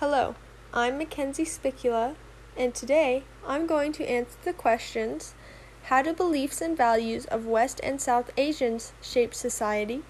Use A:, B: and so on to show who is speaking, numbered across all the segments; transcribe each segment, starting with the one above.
A: Hello, I'm Mackenzie Spicula, and today I'm going to answer the questions How do beliefs and values of West and South Asians shape society?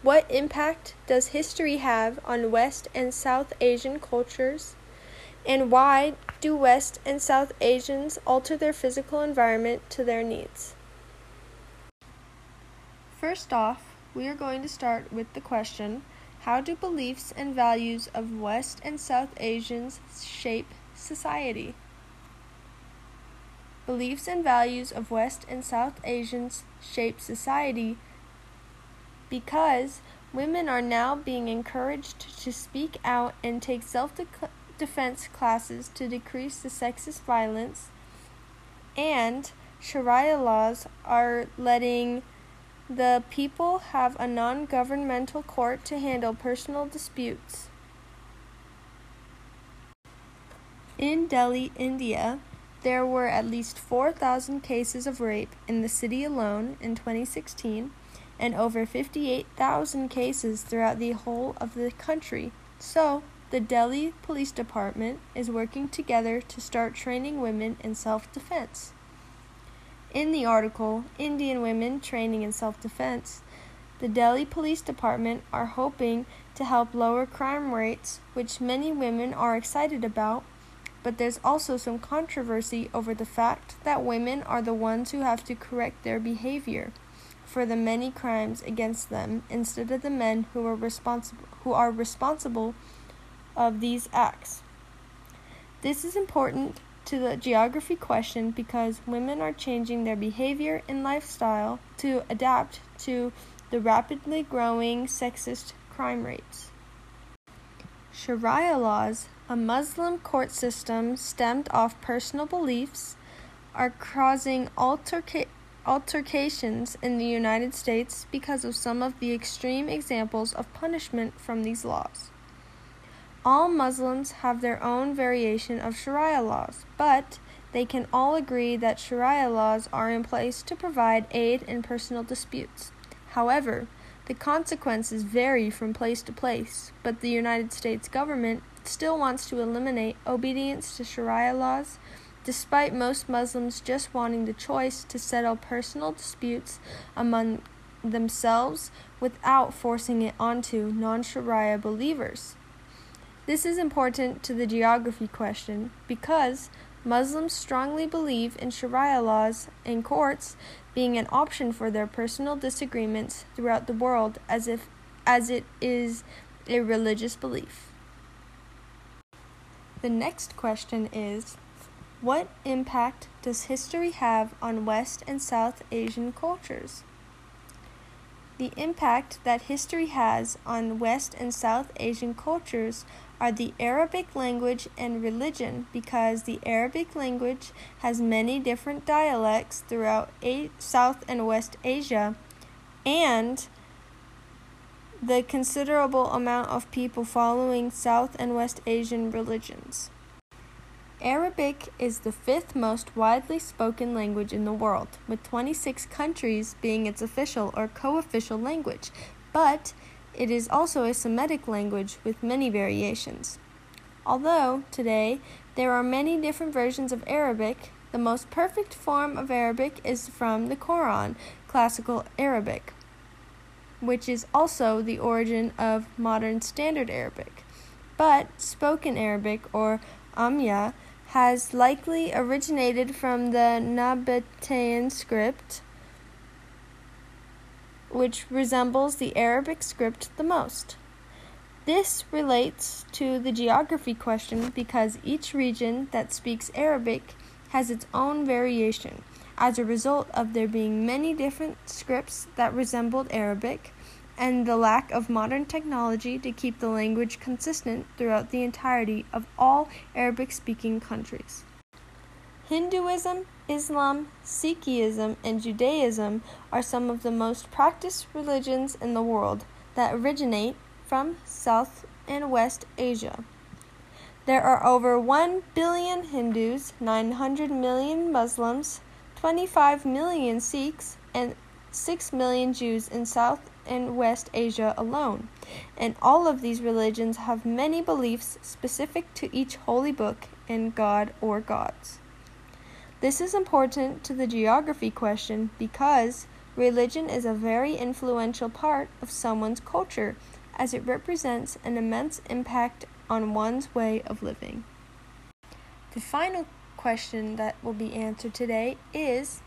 A: What impact does history have on West and South Asian cultures? And why do West and South Asians alter their physical environment to their needs? First off, we are going to start with the question How do beliefs and values of West and South Asians shape society? Beliefs and values of West and South Asians shape society because women are now being encouraged to speak out and take self defense classes to decrease the sexist violence, and Sharia laws are letting the people have a non governmental court to handle personal disputes. In Delhi, India, there were at least 4,000 cases of rape in the city alone in 2016 and over 58,000 cases throughout the whole of the country. So, the Delhi Police Department is working together to start training women in self defense. In the article, Indian Women Training in Self Defense, the Delhi Police Department are hoping to help lower crime rates, which many women are excited about, but there's also some controversy over the fact that women are the ones who have to correct their behavior for the many crimes against them instead of the men who are responsible who are responsible of these acts. This is important to the geography question because women are changing their behavior and lifestyle to adapt to the rapidly growing sexist crime rates. Sharia laws, a Muslim court system stemmed off personal beliefs, are causing alterca- altercations in the United States because of some of the extreme examples of punishment from these laws. All Muslims have their own variation of Sharia laws, but they can all agree that Sharia laws are in place to provide aid in personal disputes. However, the consequences vary from place to place, but the United States government still wants to eliminate obedience to Sharia laws, despite most Muslims just wanting the choice to settle personal disputes among themselves without forcing it onto non Sharia believers. This is important to the geography question because Muslims strongly believe in Sharia laws and courts being an option for their personal disagreements throughout the world as if as it is a religious belief. The next question is what impact does history have on West and South Asian cultures? The impact that history has on West and South Asian cultures are the Arabic language and religion because the Arabic language has many different dialects throughout A- South and West Asia and the considerable amount of people following South and West Asian religions. Arabic is the fifth most widely spoken language in the world, with 26 countries being its official or co official language, but it is also a Semitic language with many variations. Although, today, there are many different versions of Arabic, the most perfect form of Arabic is from the Quran, Classical Arabic, which is also the origin of modern Standard Arabic. But spoken Arabic, or Amya, has likely originated from the Nabatean script, which resembles the Arabic script the most. This relates to the geography question because each region that speaks Arabic has its own variation as a result of there being many different scripts that resembled Arabic and the lack of modern technology to keep the language consistent throughout the entirety of all Arabic speaking countries. Hinduism, Islam, Sikhism, and Judaism are some of the most practiced religions in the world that originate from South and West Asia. There are over 1 billion Hindus, 900 million Muslims, 25 million Sikhs, and 6 million Jews in South and West Asia alone, and all of these religions have many beliefs specific to each holy book and god or gods. This is important to the geography question because religion is a very influential part of someone's culture as it represents an immense impact on one's way of living. The final question that will be answered today is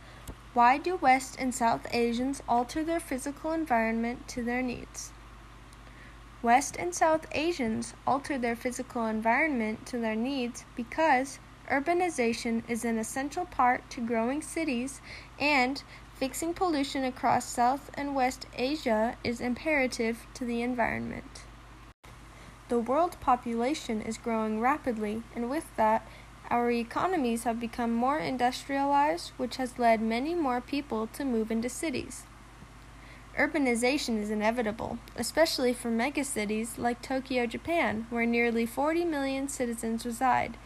A: why do West and South Asians alter their physical environment to their needs? West and South Asians alter their physical environment to their needs because urbanization is an essential part to growing cities and fixing pollution across South and West Asia is imperative to the environment. The world population is growing rapidly, and with that, our economies have become more industrialized, which has led many more people to move into cities. Urbanization is inevitable, especially for megacities like Tokyo, Japan, where nearly 40 million citizens reside.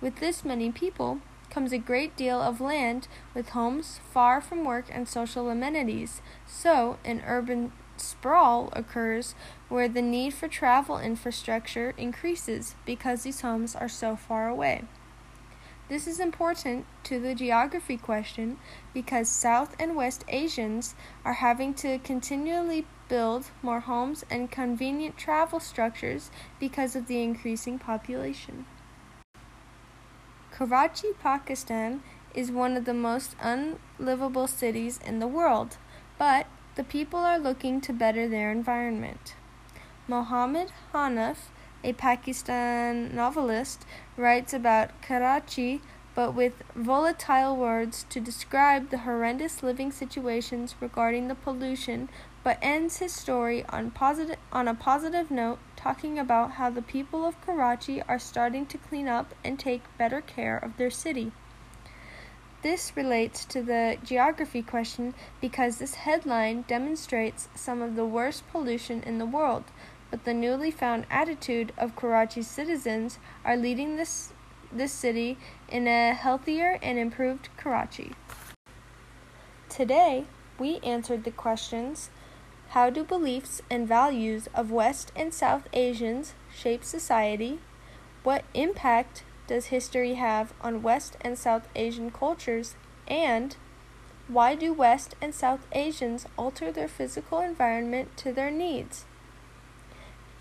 A: With this many people comes a great deal of land with homes far from work and social amenities, so an urban sprawl occurs where the need for travel infrastructure increases because these homes are so far away. This is important to the geography question because South and West Asians are having to continually build more homes and convenient travel structures because of the increasing population. Karachi, Pakistan is one of the most unlivable cities in the world, but the people are looking to better their environment. Mohammed Hanif a Pakistan novelist, writes about Karachi but with volatile words to describe the horrendous living situations regarding the pollution, but ends his story on, positive, on a positive note, talking about how the people of Karachi are starting to clean up and take better care of their city. This relates to the geography question because this headline demonstrates some of the worst pollution in the world, but the newly found attitude of Karachi's citizens are leading this, this city in a healthier and improved Karachi. Today, we answered the questions How do beliefs and values of West and South Asians shape society? What impact does history have on West and South Asian cultures? And why do West and South Asians alter their physical environment to their needs?